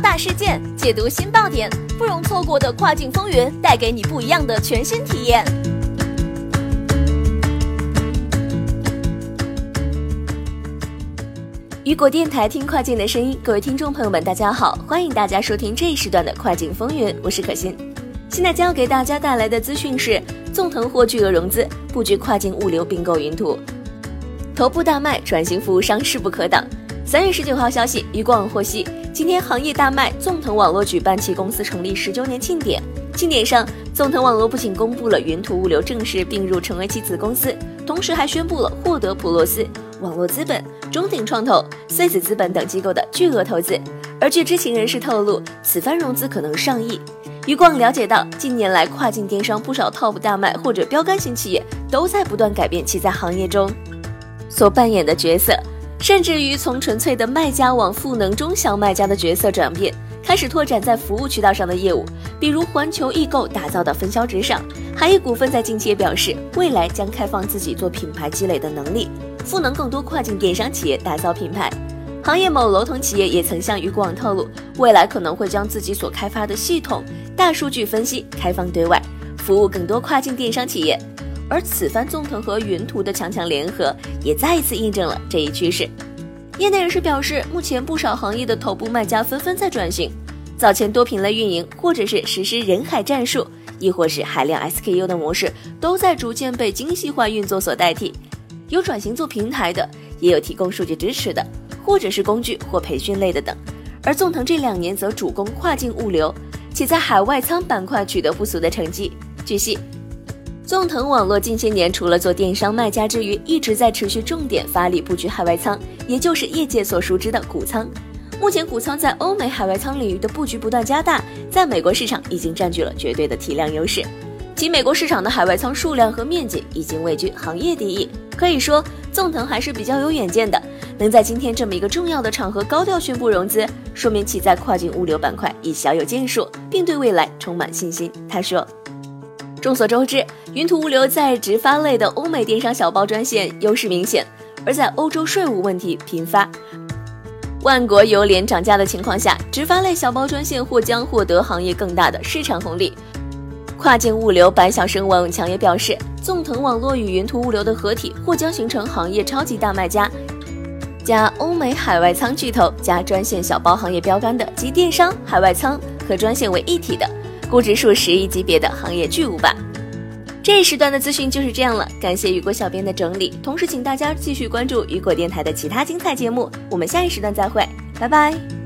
大事件，解读新爆点，不容错过的跨境风云，带给你不一样的全新体验。雨果电台听跨境的声音，各位听众朋友们，大家好，欢迎大家收听这一时段的跨境风云，我是可心。现在将要给大家带来的资讯是：纵腾获巨额融资，布局跨境物流并购云图，头部大卖转型服务商势不可挡。三月十九号消息，余广获悉，今天行业大卖纵腾网络举办其公司成立十周年庆典。庆典上，纵腾网络不仅公布了云图物流正式并入成为其子公司，同时还宣布了获得普洛斯、网络资本、中鼎创投、穗子资本等机构的巨额投资。而据知情人士透露，此番融资可能上亿。余光了解到，近年来跨境电商不少 TOP 大卖或者标杆型企业都在不断改变其在行业中所扮演的角色。甚至于从纯粹的卖家往赋能中小卖家的角色转变，开始拓展在服务渠道上的业务，比如环球易购打造的分销直上。海业股份在近期也表示，未来将开放自己做品牌积累的能力，赋能更多跨境电商企业打造品牌。行业某楼层企业也曾向渔广透露，未来可能会将自己所开发的系统、大数据分析开放对外，服务更多跨境电商企业。而此番纵腾和云图的强强联合，也再一次印证了这一趋势。业内人士表示，目前不少行业的头部卖家纷纷在转型，早前多品类运营，或者是实施人海战术，亦或是海量 SKU 的模式，都在逐渐被精细化运作所代替。有转型做平台的，也有提供数据支持的，或者是工具或培训类的等。而纵腾这两年则主攻跨境物流，且在海外仓板块取得不俗的成绩。据悉。纵腾网络近些年除了做电商卖家之余，一直在持续重点发力布局海外仓，也就是业界所熟知的谷仓。目前谷仓在欧美海外仓领域的布局不断加大，在美国市场已经占据了绝对的体量优势，其美国市场的海外仓数量和面积已经位居行业第一。可以说，纵腾还是比较有远见的，能在今天这么一个重要的场合高调宣布融资，说明其在跨境物流板块已小有建树，并对未来充满信心。他说。众所周知，云图物流在直发类的欧美电商小包专线优势明显，而在欧洲税务问题频发、万国油联涨价的情况下，直发类小包专线或将获得行业更大的市场红利。跨境物流百晓生王永强也表示，纵腾网络与云图物流的合体或将形成行业超级大卖家，加欧美海外仓巨头加专线小包行业标杆的集电商、海外仓和专线为一体的。估值数十亿级别的行业巨无霸。这一时段的资讯就是这样了，感谢雨果小编的整理，同时请大家继续关注雨果电台的其他精彩节目，我们下一时段再会，拜拜。